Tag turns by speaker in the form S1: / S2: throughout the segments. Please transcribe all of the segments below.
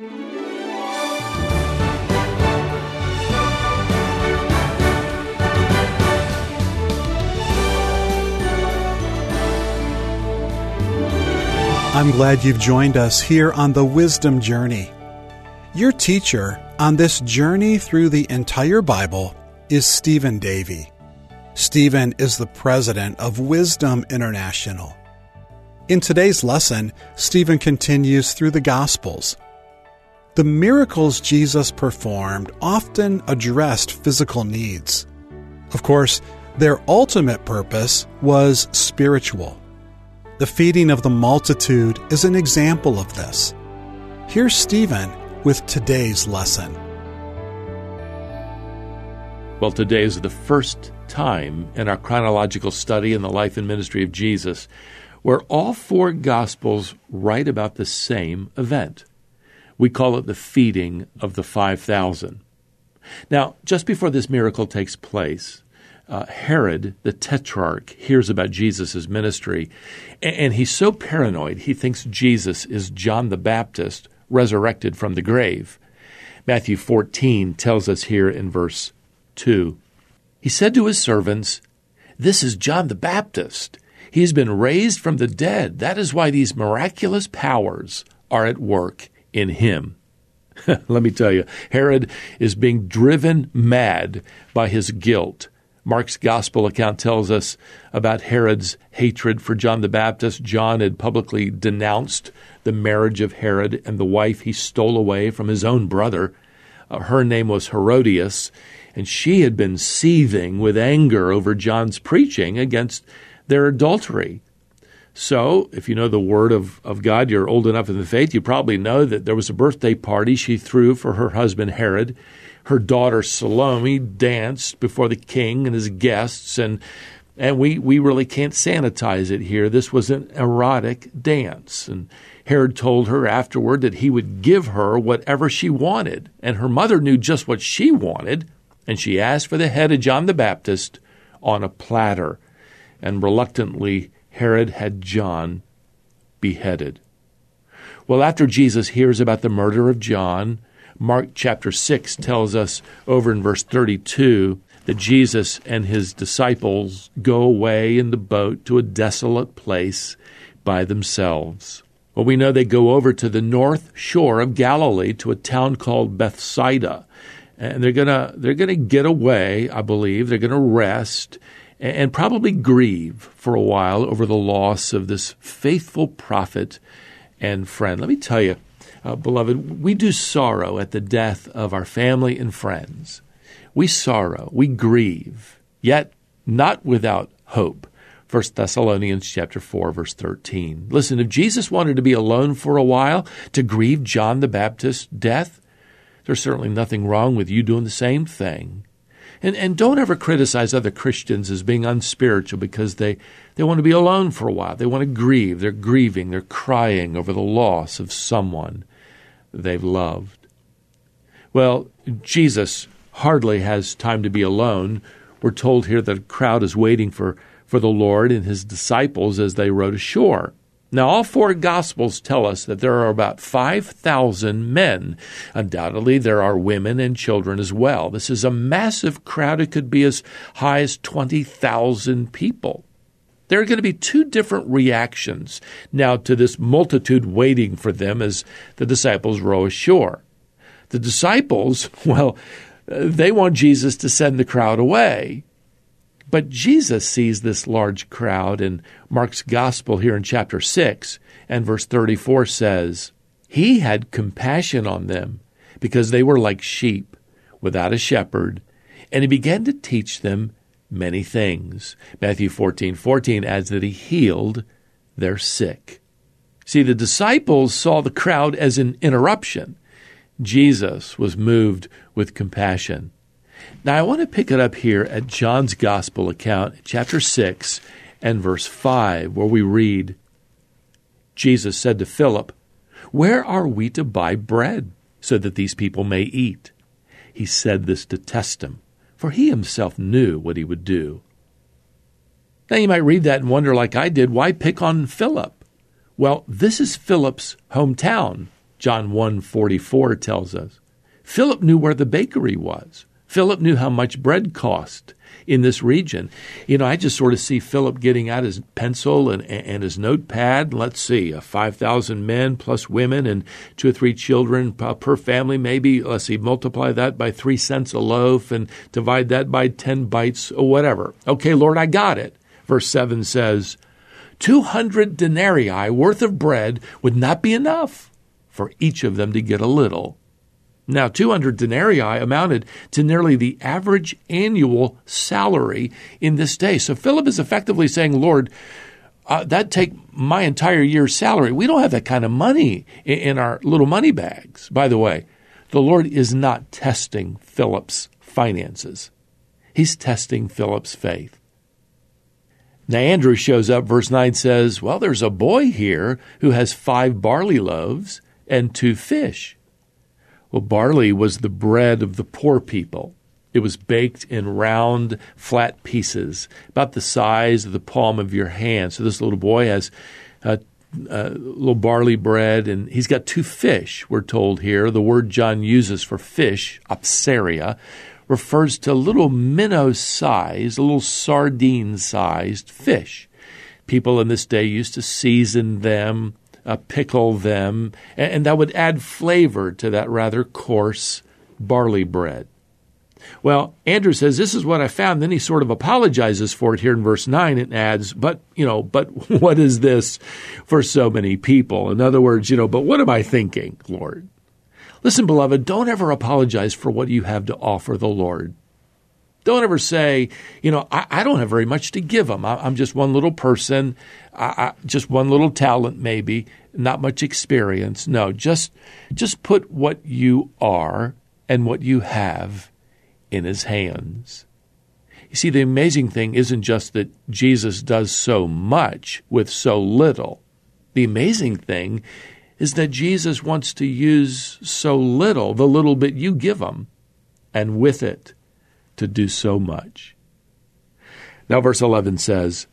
S1: I'm glad you've joined us here on the Wisdom Journey. Your teacher on this journey through the entire Bible is Stephen Davey. Stephen is the president of Wisdom International. In today's lesson, Stephen continues through the Gospels. The miracles Jesus performed often addressed physical needs. Of course, their ultimate purpose was spiritual. The feeding of the multitude is an example of this. Here's Stephen with today's lesson.
S2: Well, today is the first time in our chronological study in the life and ministry of Jesus where all four Gospels write about the same event. We call it the feeding of the 5,000. Now, just before this miracle takes place, uh, Herod, the tetrarch, hears about Jesus' ministry, and, and he's so paranoid he thinks Jesus is John the Baptist resurrected from the grave. Matthew 14 tells us here in verse 2 He said to his servants, This is John the Baptist. He has been raised from the dead. That is why these miraculous powers are at work in him. Let me tell you, Herod is being driven mad by his guilt Mark's gospel account tells us about Herod's hatred for John the Baptist. John had publicly denounced the marriage of Herod and the wife he stole away from his own brother. Uh, her name was Herodias, and she had been seething with anger over John's preaching against their adultery. So, if you know the word of, of God, you're old enough in the faith, you probably know that there was a birthday party she threw for her husband Herod her daughter Salome danced before the king and his guests, and and we, we really can't sanitize it here. This was an erotic dance. And Herod told her afterward that he would give her whatever she wanted. And her mother knew just what she wanted, and she asked for the head of John the Baptist on a platter. And reluctantly, Herod had John beheaded. Well, after Jesus hears about the murder of John, Mark chapter 6 tells us over in verse 32 that Jesus and his disciples go away in the boat to a desolate place by themselves. Well, we know they go over to the north shore of Galilee to a town called Bethsaida. And they're gonna they're gonna get away, I believe. They're gonna rest and probably grieve for a while over the loss of this faithful prophet and friend. Let me tell you, uh, beloved, we do sorrow at the death of our family and friends. We sorrow, we grieve, yet not without hope. 1 Thessalonians chapter 4 verse 13. Listen, if Jesus wanted to be alone for a while to grieve John the Baptist's death, there's certainly nothing wrong with you doing the same thing. And and don't ever criticize other Christians as being unspiritual because they, they want to be alone for a while. They want to grieve. They're grieving. They're crying over the loss of someone they've loved. Well, Jesus hardly has time to be alone. We're told here that a crowd is waiting for, for the Lord and his disciples as they rowed ashore. Now, all four Gospels tell us that there are about 5,000 men. Undoubtedly, there are women and children as well. This is a massive crowd. It could be as high as 20,000 people. There are going to be two different reactions now to this multitude waiting for them as the disciples row ashore. The disciples, well, they want Jesus to send the crowd away. But Jesus sees this large crowd, and Mark's gospel here in chapter 6 and verse 34 says, He had compassion on them because they were like sheep without a shepherd, and he began to teach them many things. Matthew 14 14 adds that he healed their sick. See, the disciples saw the crowd as an interruption. Jesus was moved with compassion. Now, I want to pick it up here at John's Gospel account, chapter 6 and verse 5, where we read Jesus said to Philip, Where are we to buy bread so that these people may eat? He said this to test him for he himself knew what he would do. Now you might read that and wonder, like I did, why pick on Philip? Well, this is Philip's hometown. John 1:44 tells us. Philip knew where the bakery was. Philip knew how much bread cost in this region. You know, I just sort of see Philip getting out his pencil and, and his notepad. Let's see, uh, 5,000 men plus women and two or three children per family, maybe. Let's see, multiply that by three cents a loaf and divide that by 10 bites or whatever. Okay, Lord, I got it. Verse 7 says, 200 denarii worth of bread would not be enough for each of them to get a little. Now, 200 denarii amounted to nearly the average annual salary in this day. So Philip is effectively saying, Lord, uh, that take my entire year's salary. We don't have that kind of money in, in our little money bags. By the way, the Lord is not testing Philip's finances. He's testing Philip's faith. Now, Andrew shows up. Verse 9 says, Well, there's a boy here who has five barley loaves and two fish. Well, barley was the bread of the poor people. It was baked in round, flat pieces, about the size of the palm of your hand. So this little boy has a, a little barley bread, and he's got two fish, we're told here. The word John uses for fish, opsaria, refers to little minnow sized, a little sardine sized fish. People in this day used to season them uh, pickle them, and, and that would add flavor to that rather coarse barley bread. Well, Andrew says, This is what I found. Then he sort of apologizes for it here in verse 9 and adds, But, you know, but what is this for so many people? In other words, you know, but what am I thinking, Lord? Listen, beloved, don't ever apologize for what you have to offer the Lord. Don't ever say, you know, I, I don't have very much to give him. I, am just one little person, I, I, just one little talent, maybe, not much experience. No, just just put what you are and what you have in his hands. You see, the amazing thing isn't just that Jesus does so much with so little. The amazing thing is that Jesus wants to use so little, the little bit you give him, and with it, to do so much. Now, verse 11 says,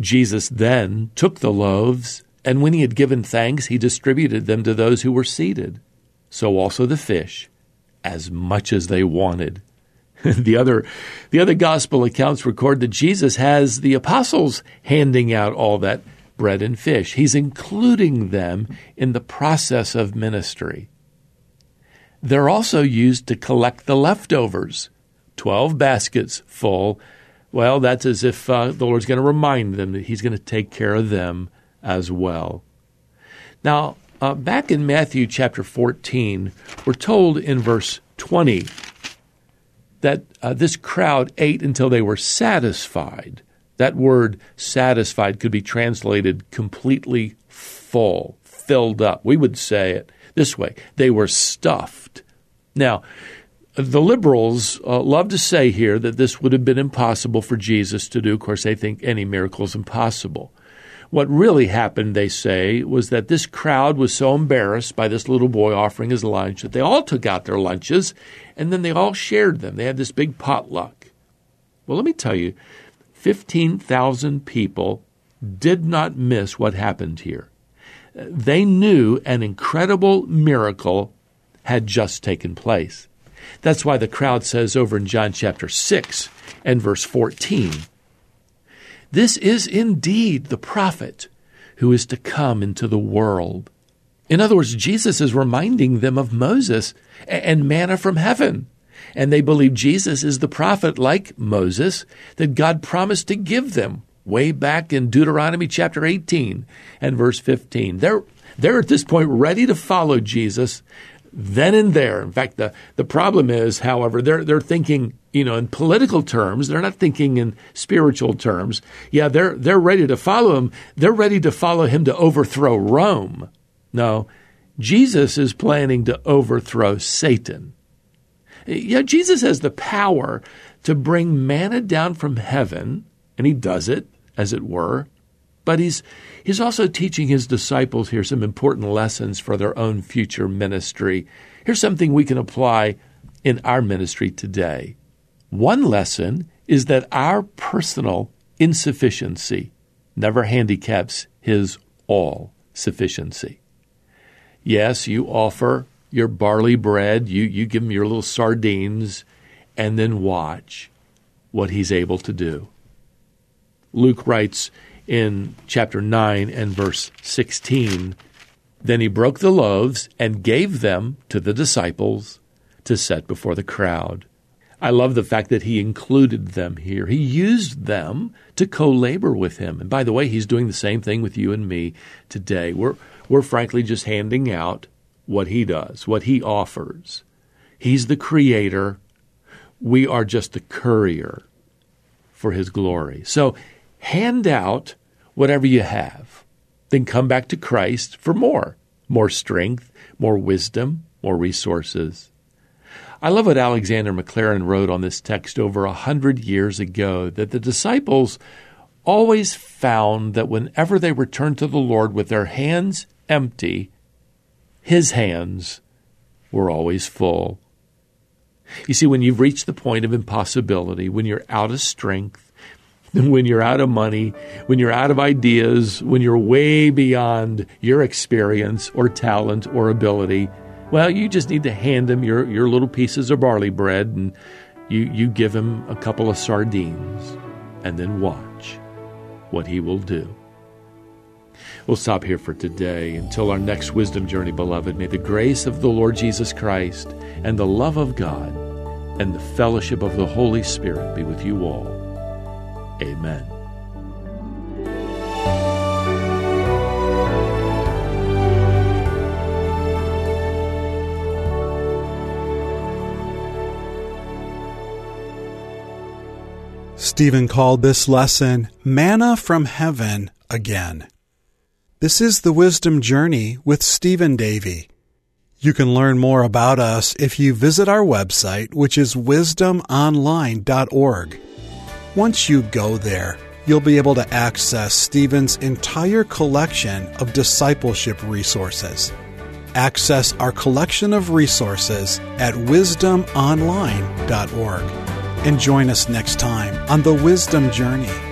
S2: Jesus then took the loaves, and when he had given thanks, he distributed them to those who were seated. So also the fish, as much as they wanted. the other the other gospel accounts record that Jesus has the apostles handing out all that bread and fish. He's including them in the process of ministry. They're also used to collect the leftovers 12 baskets full. Well, that's as if uh, the Lord's going to remind them that He's going to take care of them as well. Now, uh, back in Matthew chapter 14, we're told in verse 20 that uh, this crowd ate until they were satisfied. That word satisfied could be translated completely full, filled up. We would say it this way they were stuffed. Now, the liberals uh, love to say here that this would have been impossible for Jesus to do. Of course, they think any miracle is impossible. What really happened, they say, was that this crowd was so embarrassed by this little boy offering his lunch that they all took out their lunches and then they all shared them. They had this big potluck. Well, let me tell you, 15,000 people did not miss what happened here. They knew an incredible miracle had just taken place. That's why the crowd says over in John chapter 6 and verse 14 This is indeed the prophet who is to come into the world. In other words, Jesus is reminding them of Moses and manna from heaven. And they believe Jesus is the prophet like Moses that God promised to give them way back in Deuteronomy chapter 18 and verse 15. They're, they're at this point ready to follow Jesus then and there. In fact, the, the problem is, however, they're, they're thinking, you know, in political terms. They're not thinking in spiritual terms. Yeah, they're, they're ready to follow him. They're ready to follow him to overthrow Rome. No, Jesus is planning to overthrow Satan. Yeah, Jesus has the power to bring manna down from heaven, and he does it, as it were. But he's He's also teaching his disciples here some important lessons for their own future ministry. Here's something we can apply in our ministry today. One lesson is that our personal insufficiency never handicaps his all sufficiency. Yes, you offer your barley bread, you, you give him your little sardines, and then watch what he's able to do. Luke writes in chapter 9 and verse 16 Then he broke the loaves and gave them to the disciples to set before the crowd. I love the fact that he included them here. He used them to co labor with him. And by the way, he's doing the same thing with you and me today. We're, we're frankly just handing out what he does, what he offers. He's the creator. We are just the courier for his glory. So hand out whatever you have. Then come back to Christ for more more strength, more wisdom, more resources. I love what Alexander Maclaren wrote on this text over a hundred years ago that the disciples always found that whenever they returned to the Lord with their hands empty, his hands were always full. You see, when you've reached the point of impossibility, when you're out of strength, when you're out of money, when you're out of ideas, when you're way beyond your experience or talent or ability, well, you just need to hand him your, your little pieces of barley bread and you, you give him a couple of sardines and then watch what he will do. We'll stop here for today. Until our next wisdom journey, beloved, may the grace of the Lord Jesus Christ and the love of God and the fellowship of the Holy Spirit be with you all. Amen.
S1: Stephen called this lesson Manna from Heaven again. This is the Wisdom Journey with Stephen Davey. You can learn more about us if you visit our website, which is wisdomonline.org. Once you go there, you'll be able to access Stephen's entire collection of discipleship resources. Access our collection of resources at wisdomonline.org. And join us next time on the Wisdom Journey.